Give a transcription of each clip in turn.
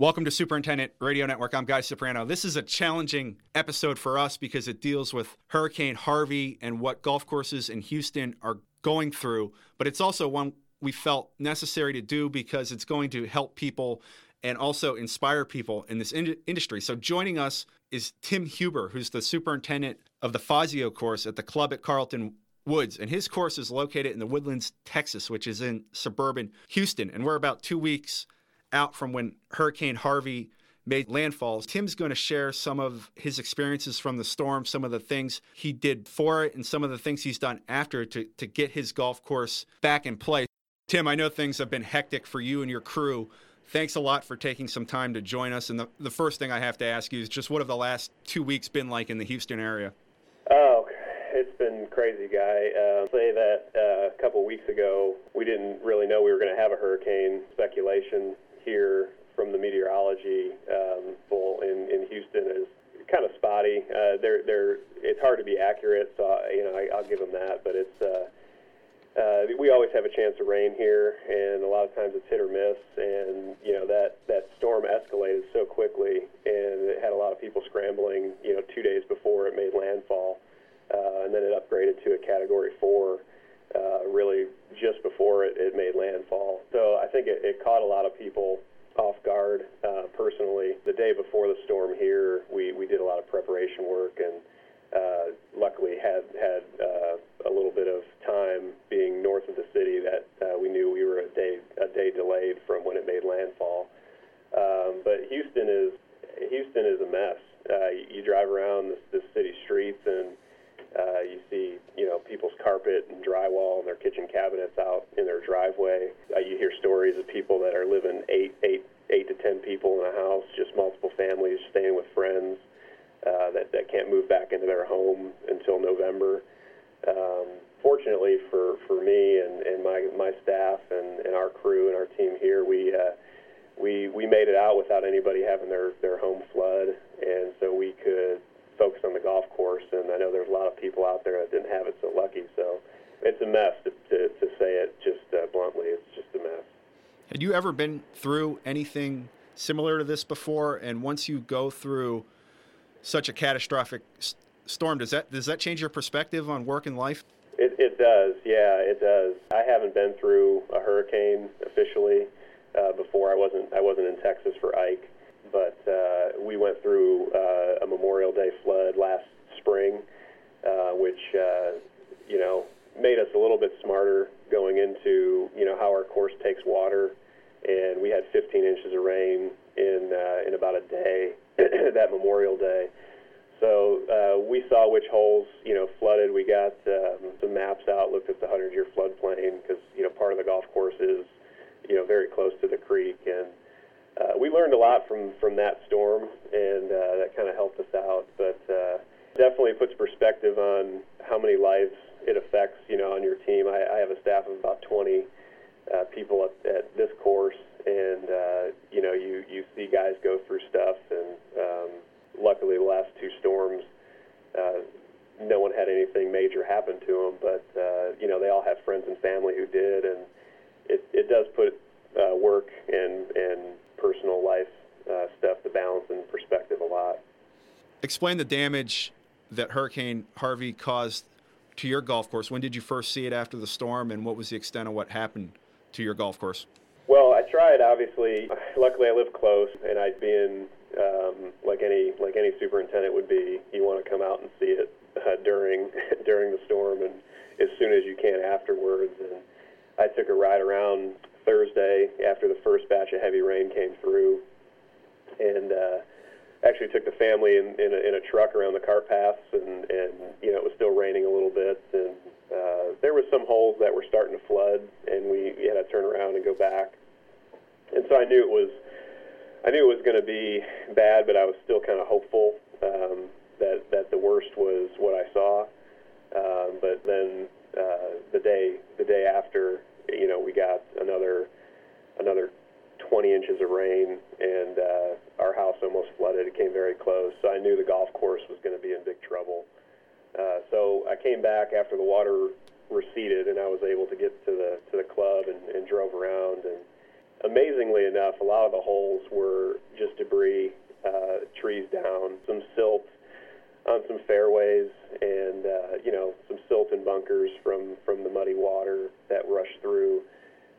Welcome to Superintendent Radio Network. I'm Guy Cipriano. This is a challenging episode for us because it deals with Hurricane Harvey and what golf courses in Houston are going through, but it's also one we felt necessary to do because it's going to help people and also inspire people in this in- industry. So joining us is Tim Huber, who's the superintendent of the Fazio course at the club at Carlton Woods. And his course is located in the Woodlands, Texas, which is in suburban Houston. And we're about two weeks out from when Hurricane Harvey made landfall. Tim's going to share some of his experiences from the storm, some of the things he did for it, and some of the things he's done after to, to get his golf course back in play. Tim, I know things have been hectic for you and your crew. Thanks a lot for taking some time to join us. And the, the first thing I have to ask you is just what have the last two weeks been like in the Houston area? Oh, it's been crazy, Guy. Uh, say that uh, a couple weeks ago, we didn't really know we were going to have a hurricane. Speculation here from the meteorology um, bull in, in Houston is kind of spotty. Uh, they're, they're, it's hard to be accurate, so I, you know I, I'll give them that. But it's uh, uh, we always have a chance of rain here, and a lot of times it's hit or miss. And you know that that storm escalated so quickly, and it had a lot of people scrambling. You know, two days before it made landfall, uh, and then it upgraded to a Category Four. Uh, really, just before it, it made landfall. So I think it, it caught a lot of people off guard. Uh, personally, the day before the storm here, we we did a lot of preparation work and uh, luckily had had uh, a little bit of time being north of the city that uh, we knew we were a day a day delayed from when it made landfall. Um, but Houston is Houston is a mess. Uh, you drive around the, the city streets and uh, you see you know people's carpet and drywall and their kitchen cabinets out in their driveway. Uh, you hear stories of people that are living eight eight eight to ten people in a house, just multiple families staying with friends uh, that, that can't move back into their home until November. Um, fortunately for, for me and, and my, my staff and, and our crew and our team here, we, uh, we, we made it out without anybody having their, their home flood, and so we could focus on the golf course. And I know there's a lot of people out there that didn't have it so lucky. So it's a mess to, to, to say it just uh, bluntly. It's just a mess. Had you ever been through anything similar to this before? And once you go through such a catastrophic storm, does that does that change your perspective on work and life? It, it does, yeah, it does. I haven't been through a hurricane officially uh, before. I wasn't I wasn't in Texas for Ike, but uh, we went through uh, a Memorial Day flood last spring, uh, which uh, you know made us a little bit smarter going into you know how our course takes water, and we had 15 inches of rain in uh, in about a day that Memorial Day. So uh, we saw which holes, you know, flooded. We got um, some maps out, looked at the 100-year floodplain because, you know, part of the golf course is, you know, very close to the creek, and uh, we learned a lot from from that storm, and uh, that kind of helped us out. But uh, definitely puts perspective on how many lives it affects, you know, on your team. I, I have a staff of about 20 uh, people at, at this course, and uh, you know, you you see guys go through stuff, and um, luckily the last two storms, uh, no one had anything major happen to them, but uh, you know, they all have friends and family who did, and it it does put uh, work and and personal life uh, stuff to balance in perspective a lot. Explain the damage that Hurricane Harvey caused to your golf course. When did you first see it after the storm, and what was the extent of what happened to your golf course? Well, I tried. Obviously, luckily I live close, and I'd been um, like any like any superintendent would be. You want to come out and see it uh, during during the storm, and as soon as you can afterwards. And I took a ride around Thursday after the first batch of heavy rain came through, and uh, actually took the family in, in, a, in a truck around the cart paths, and, and you know it was still raining a little bit, and uh, there was some holes that were starting to flood, and we had to turn around and go back, and so I knew it was I knew it was going to be bad, but I was still kind of hopeful um, that that the worst was what I saw. Um, but then uh, the day the day after, you know, we got another another 20 inches of rain, and uh, our house almost flooded. It came very close, so I knew the golf course was going to be in big trouble. So I came back after the water receded, and I was able to get to the to the club and, and drove around and amazingly enough, a lot of the holes were just debris, uh, trees down, some silt on some fairways, and uh, you know some silt and bunkers from from the muddy water that rushed through.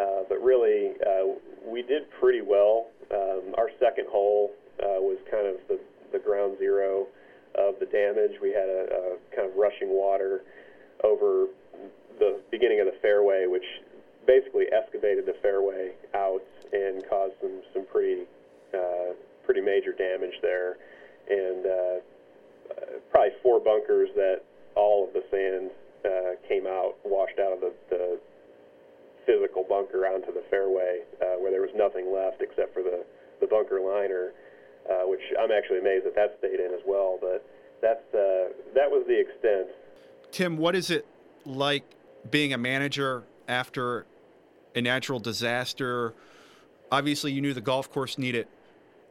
Uh, but really, uh, we did pretty well. Um, our second hole uh, was kind of the, the ground zero of the damage. We had a, a kind of rushing water over the beginning of the fairway, which basically excavated the fairway out and caused some some pretty uh, pretty major damage there, and uh, probably four bunkers that all of the sand uh, came out, washed out of the, the physical bunker onto the fairway, uh, where there was nothing left except for the the bunker liner, uh, which I'm actually amazed that that stayed in as well. But that's uh, that was the extent. Tim, what is it like being a manager after a natural disaster? Obviously, you knew the golf course needed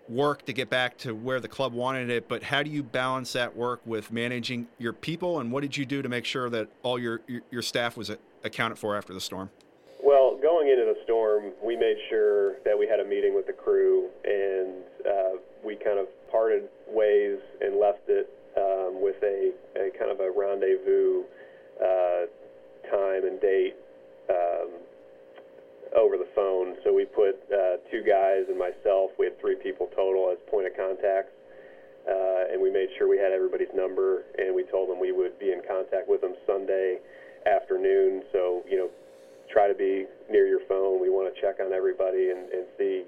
work to get back to where the club wanted it, but how do you balance that work with managing your people, and what did you do to make sure that all your your, your staff was accounted for after the storm? Well, going into the storm, we made sure that we had a meeting with the crew, and uh, we kind of parted ways and left it um, with a, a, kind of a rendezvous uh, time and date um, over the phone. So we put uh, two guys and myself. We had three people total as point of contacts, uh, and we made sure we had everybody's number. And we told them we would be in contact with them Sunday afternoon. So you know, try to be near your phone. We want to check on everybody and, and see,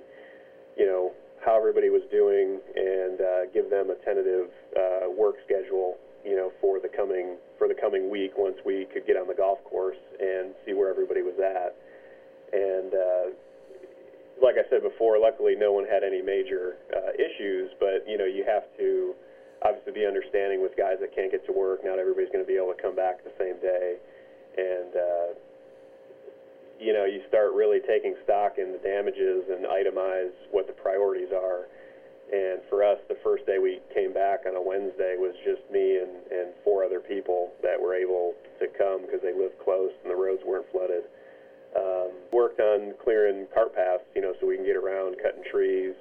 you know, how everybody was doing and uh, give them a tentative uh, work schedule. You know, for the coming for the coming week, once we could get on the golf course and see where everybody was at. And uh, like I said before, luckily no one had any major uh, issues, but you know you have to obviously be understanding with guys that can't get to work. Not everybody's going to be able to come back the same day, and uh, you know you start really taking stock in the damages and itemize what the priorities are. And for us, the first day we came back on a Wednesday was just me and, and four other people that were able to come because they lived close and the roads weren't flooded um, worked on clearing cart paths, you know, so we can get around, cutting trees,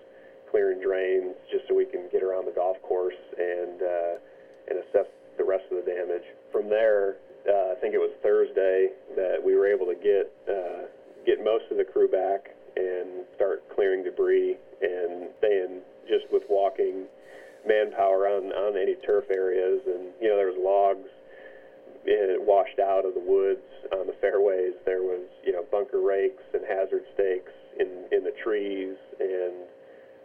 clearing drains, just so we can get around the golf course and uh, and assess the rest of the damage. From there, uh, I think it was Thursday that we were able to get uh, get most of the crew back and start clearing debris and staying just with walking manpower on on any turf areas. And you know, there was logs it washed out of the woods on the fairways. There was, you know, bunker rakes and hazard stakes in in the trees, and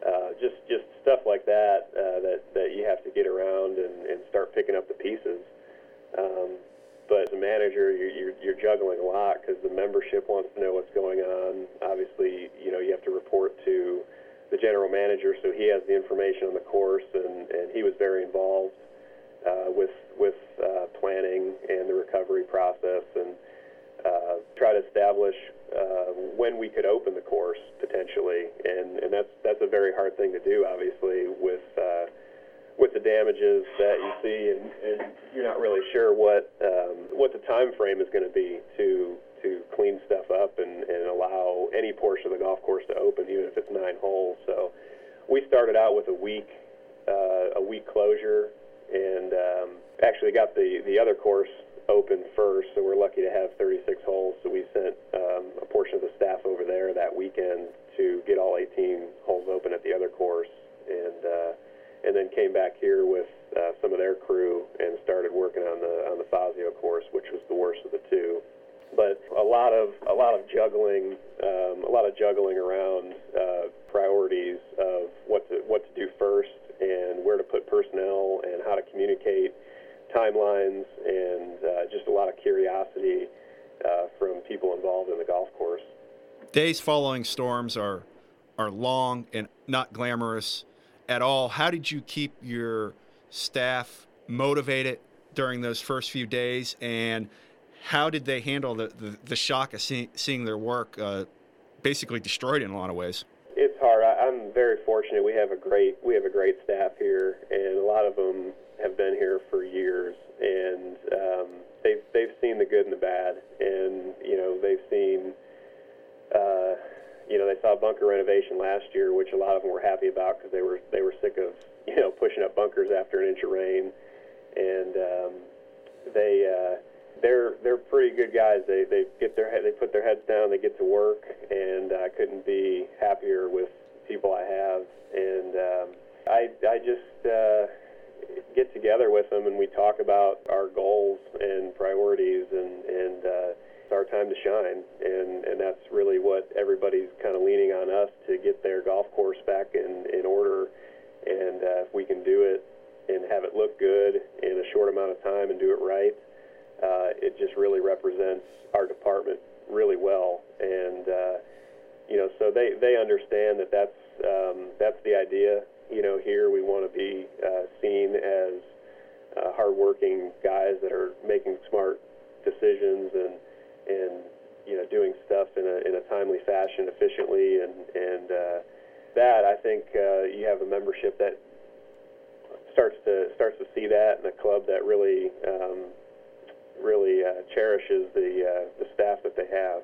uh, just just stuff like that uh, that that you have to get around and, and start picking up the pieces. Um, but as a manager, you're, you're, you're juggling a lot because the membership wants to know what's going on. Obviously, you know, you have to report to the general manager, so he has the information on the course, and, and he was very involved uh, with with uh, planning and the recovery process, and uh, try to establish uh, when we could open the course potentially, and and that's that's a very hard thing to do, obviously, with uh, with the damages that you see, and, and you're not really sure what um, what the time frame is going to be to to clean stuff up and, and allow any portion of the golf course to open, even if it's nine holes. So we started out with a week uh, a week closure and um, actually got the, the other course open first, so we're lucky to have 36 holes. So we sent um, a portion of the staff over there that weekend to get all 18 holes open at the other course, and uh, and then came back here with uh, some of their crew and started working on the on the Fazio course, which was the worst of the two. But a lot of a lot of juggling, um, a lot of juggling around uh, priorities of what to what to do first and where to put personnel and how to communicate timelines and uh, just a lot of curiosity uh, from people involved in the golf course. Days following storms are are long and not glamorous at all. How did you keep your staff motivated during those first few days, and how did they handle the, the, the shock of see, seeing their work uh, basically destroyed in a lot of ways? It's hard. I, I'm very fortunate. We have a great we have a great staff here, and a lot of them have been here for years, and um, they've they've seen the good and the bad, and you know they've seen uh, you know, they saw bunker renovation last year, which a lot of them were happy about because they were they were sick of you know pushing up bunkers after an inch of rain, and um, they uh, they're they're pretty good guys. They they get their they put their heads down, they get to work, and I couldn't be happier with people I have, and um, I I just. Uh, get together with them and we talk about our goals and priorities and and uh, it's our time to shine and and that's really what everybody's kind of leaning on us to get their golf course back in in order. And uh, if we can do it and have it look good in a short amount of time and do it right uh, it just really represents our department really well. And uh, you know so they they understand that that's um, that's the idea. You know, here we want to be uh, seen as uh, hardworking guys that are making smart decisions and you know doing stuff in a in a timely fashion, efficiently, and and uh, that I think uh, you have a membership that starts to starts to see that, and a club that really um, really cherishes the uh, the staff that they have,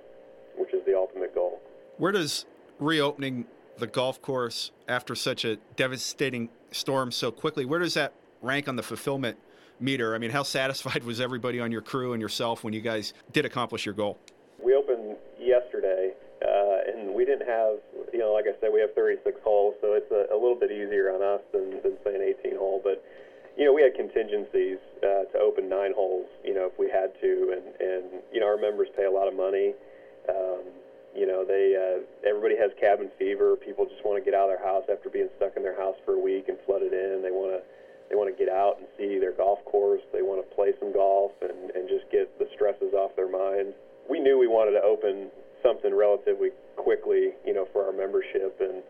which is the ultimate goal. Where does reopening the golf course after such a devastating storm so quickly. Where does that rank on the fulfillment meter? I mean, how satisfied was everybody on your crew and yourself when you guys did accomplish your goal? We opened yesterday, uh, and we didn't have, you know, like I said, we have 36 holes, so it's a, a little bit easier on us than, than say an 18 hole. But you know, we had contingencies uh, to open nine holes, you know, if we had to, and and you know, our members pay a lot of money. Um, you know, they uh, everybody has cabin fever. People just want to get out of their house after being stuck in their house for a week and flooded in. They want to they want to get out and see their golf course. They want to play some golf and and just get the stresses off their minds. We knew we wanted to open something relatively quickly, you know, for our membership and.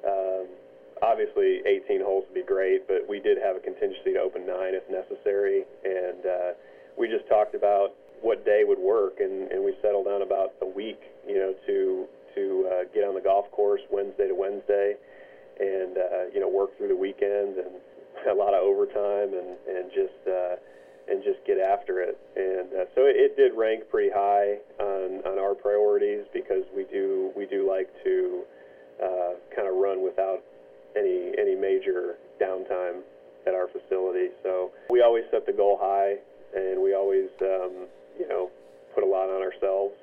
Um, obviously, 18 holes would be great, but we did have a contingency to open nine if necessary, and uh, we just talked about what day would work, and, and we settled on about a week, you know, to to uh, get on the golf course Wednesday to Wednesday, and uh, you know work through the weekend and a lot of overtime and and just uh, and just get after it. And uh, so it, it did rank pretty high on on our priorities because we do we do like to uh, kind of run without any any major downtime at our facility. So we always set the goal high, and we always um, you know, put a lot on ourselves,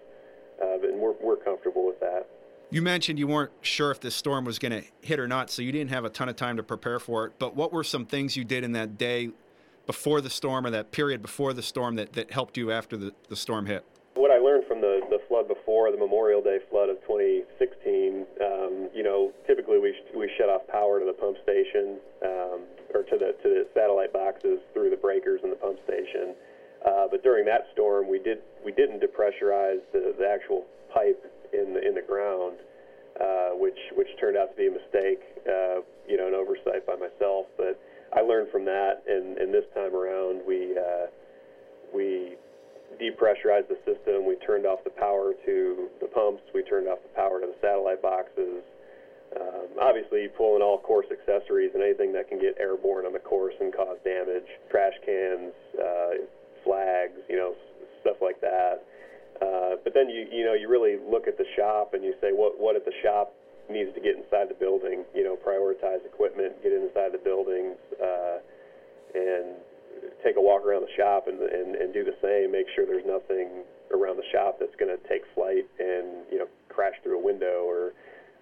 uh, and we're, we're comfortable with that. You mentioned you weren't sure if this storm was going to hit or not, so you didn't have a ton of time to prepare for it. But what were some things you did in that day before the storm or that period before the storm that, that helped you after the, the storm hit? What I learned from the, the flood before, the Memorial Day flood of 2016, um, you know, typically we, sh- we shut off power to the pump station um, or to the, to the satellite boxes through the breakers in the pump station. Uh, but during that storm, we did we didn't depressurize the, the actual pipe in the in the ground, uh, which which turned out to be a mistake, uh, you know, an oversight by myself. But I learned from that, and, and this time around, we uh, we depressurized the system. We turned off the power to the pumps. We turned off the power to the satellite boxes. Um, obviously, pulling all course accessories and anything that can get airborne on the course and cause damage, trash cans, uh, flags, you know, stuff like that. Uh, but then you you know you really look at the shop and you say what what at the shop needs to get inside the building. You know, prioritize equipment, get inside the buildings, uh, and take a walk around the shop and, and and do the same. Make sure there's nothing around the shop that's going to take flight and you know crash through a window or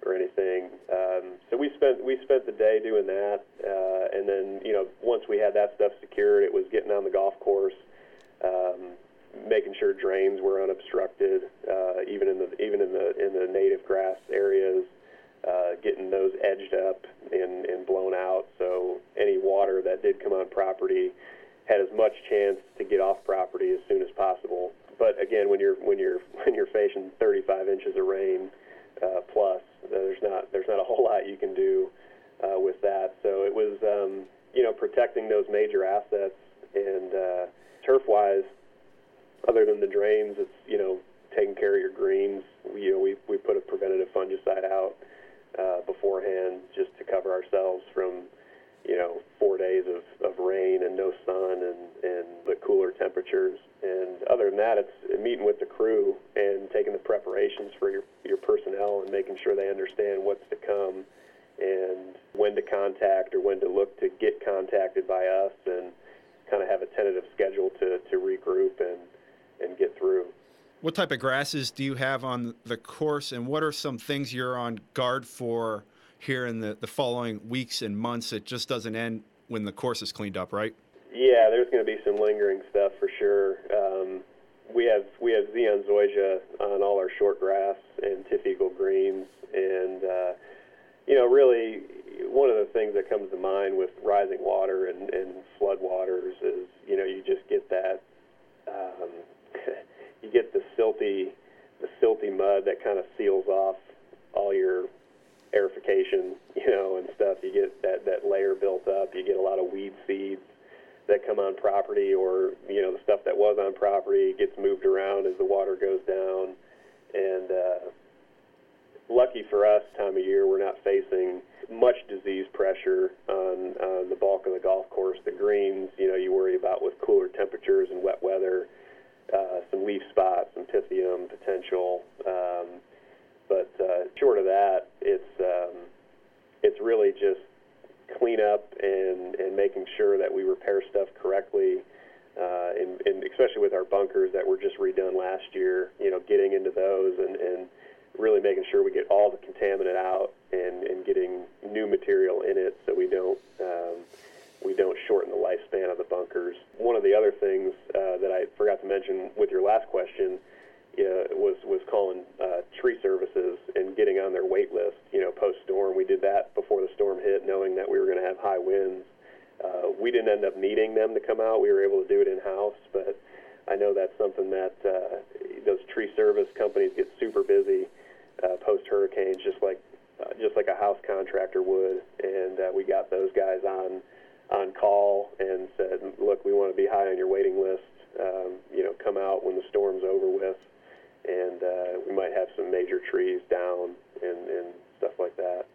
or anything. Um, so we spent we spent the day doing that, uh, and then you know once we had that stuff secured, it was getting on the golf course um, making sure drains were unobstructed, uh, even in the even in the in the native grass areas, uh, getting those edged up and, and blown out. So any water that did come on property had as much chance to get off property as soon as possible. But again, when you're when you're when you're facing 35 inches of rain uh, plus, there's not there's not a whole lot you can do uh, with that. So it was um, you know protecting those major assets and uh, turf wise, other than the drains, it's you know taking care of your greens. You know, we we put a preventative fungicide out uh, beforehand just to cover ourselves from you know, four days of, of rain and no sun and, and the cooler temperatures. And other than that, it's meeting with the crew and taking the preparations for your, your personnel and making sure they understand what's to come and when to contact or when to look to get contacted by us and kind of have a tentative schedule to, to regroup and, and get through. What type of grasses do you have on the course, and what are some things you're on guard for here in the, the following weeks and months? It just doesn't end when the course is cleaned up, right? Yeah, there's going to be some lingering stuff for sure. Um, we have we have Zeon zoysia on all our short grass and TifEagle greens, and uh, you know, really, one of the things that comes to mind with rising water and, and flood waters is, you know, you just get that, um, you get the silty, the silty mud that kind of seals off all your aerification, you know, and stuff. You get that that layer built up. You get a lot of weed seeds that come on property, or you know, the stuff that was on property gets moved around as the water goes down, and uh, lucky for us, time of year, we're not facing much disease pressure on, on the bulk of the golf course. The greens, you know, you worry about with cooler temperatures and wet weather, uh, some leaf spots, some pythium potential. Um, but uh, short of that, it's um, it's really just clean up and, and making sure that we repair stuff correctly. Uh, and, and especially with our bunkers that were just redone last year, you know, getting into those and, and really making sure we get all the contaminant out and, and getting new material in it so we don't um, we don't shorten the lifespan of the bunkers. One of the other things uh, that I forgot to mention with your last question uh, was was calling uh, tree services and getting on their wait list. You know, post storm, we did that before the storm hit, knowing that we were going to have high winds. Uh, we didn't end up needing them to come out. We were able to do it in house, but I know that's something that uh, those tree service companies get super busy uh, post hurricanes, just like uh, just like a house contractor would. And uh, we got those guys on on call and said, look, we want to be high on your waiting list. Um, you know, come out when the storm's over with, and uh, we might have some major trees down and, and stuff like that.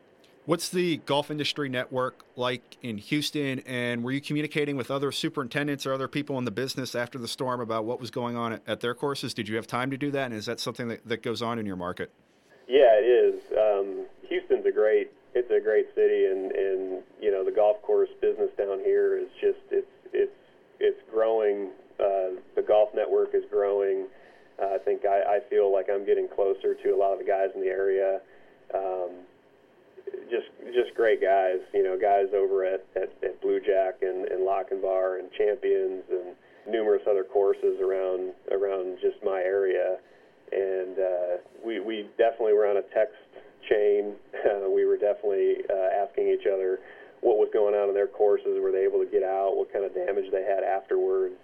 What's the golf industry network like in Houston? And were you communicating with other superintendents or other people in the business after the storm about what was going on at, their courses? Did you have time to do that? And is that something that, that goes on in your market? Yeah, it is. Um, Houston's a great it's a great city, and and you know the golf course business down here is just it's it's it's growing. Uh, the golf network is growing. Uh, I think I, I feel like I'm getting closer to a lot of the guys in the area. Um, just just great guys, you know, guys over at, at, at Blue Jack and, and Lochinvar and Champions and numerous other courses around around just my area and uh, we we definitely were on a text chain. Uh, we were definitely uh, asking each other what was going on in their courses. Were they able to get out? What kind of damage they had afterwards?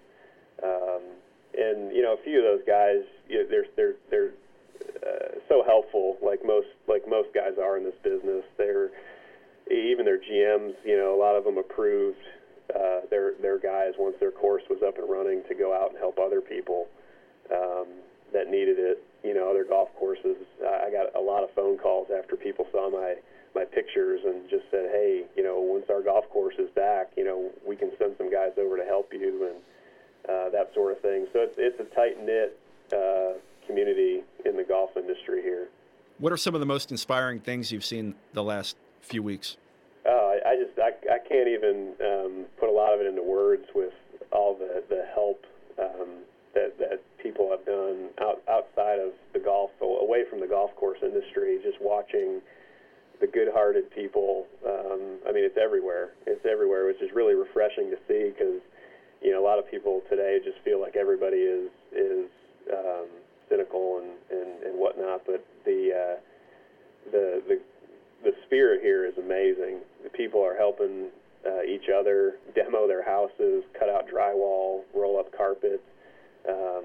Um, and you know, a few of those guys, you know, they're they're they're uh, so helpful. Like most like most guys are in this business. They're even their GMs. You know, a lot of them approved uh, their their guys once their course was up and running to go out and help other people. Um, that needed it. You know, other golf courses. I got a lot of phone calls after people saw my my pictures and just said, hey, you know, once our golf course is back, you know, we can send some guys over to help you and uh, that sort of thing. So it's it's a tight knit uh, community in the golf industry here. What are some of the most inspiring things you've seen the last few weeks? Oh, I, I just I, I can't even um, put a lot of it into words with all the the help um, that that people have done out, outside of the golf, away from the golf course industry, just watching the good-hearted people. Um, I mean, it's everywhere. It's everywhere, which is really refreshing to see because you know a lot of people today just feel like everybody is is um, cynical and, and and whatnot. But the uh, the the the spirit here is amazing. The people are helping uh, each other demo their houses, cut out drywall, roll up carpets. Um,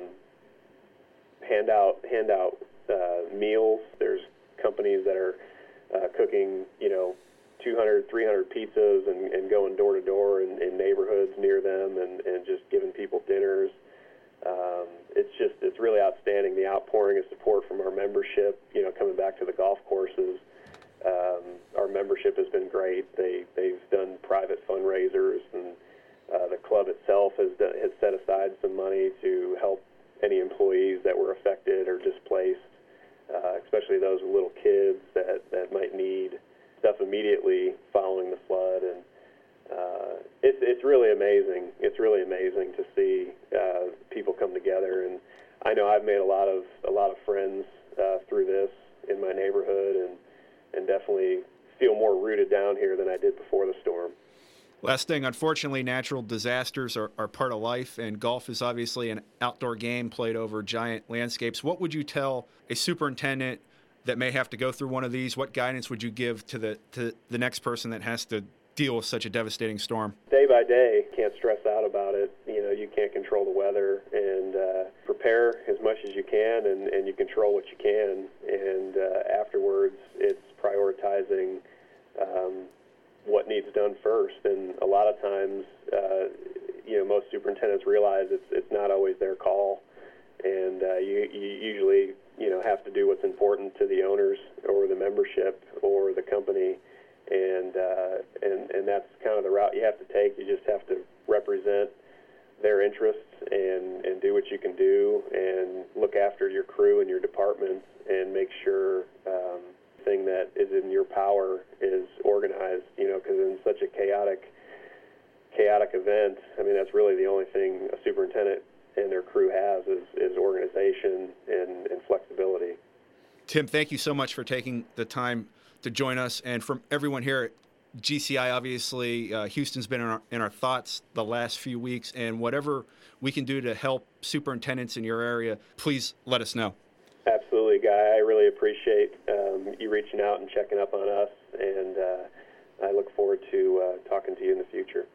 hand out hand out uh, meals. There's companies that are uh, cooking, you know, 200, 300 pizzas and, and going door to door in, neighborhoods near them and, and just giving people dinners. Um, it's just it's really outstanding the outpouring of support from our membership. You know, coming back to the golf courses, um, our membership has been great. They they've done private fund has has set aside some money to help any employees that were affected or displaced, uh, especially those with little kids that that might need stuff immediately following the flood and. Uh, it's it's really amazing. It's really amazing to see uh, people come together, and I know I've made a lot of a lot of friends uh, through this in my neighborhood, and and definitely feel more rooted down here than I did before the storm. Last thing, unfortunately, natural disasters are, are part of life, and golf is obviously an outdoor game played over giant landscapes. What would you tell a superintendent that may have to go through one of these? What guidance would you give to the to the next person that has to deal with such a devastating storm? Day by day, can't stress out about it. You know, you can't control the weather, and uh, prepare as much as you can, and, and you control what you can. And uh, afterwards, it's prioritizing um, what needs done first. And a lot of times, uh, you know, most superintendents realize it's it's not always their call, and uh, you, you usually you know have to do what's important to the owners or the membership or the company and uh, and and that's kind of the route you have to take. You just have to represent their interests and and do what you can do and look after your crew and your departments and make sure um, thing that is in your power is organized. You know, because in such a chaotic chaotic event, I mean that's really the only thing a superintendent and their crew has is, is organization and, and flexibility. Tim, thank you so much for taking the time to join us. And from everyone here at GCI, obviously, uh, Houston's been in our, in our thoughts the last few weeks. And whatever we can do to help superintendents in your area, please let us know. Absolutely, Guy. I really appreciate um, you reaching out and checking up on us. And uh, I look forward to uh, talking to you in the future.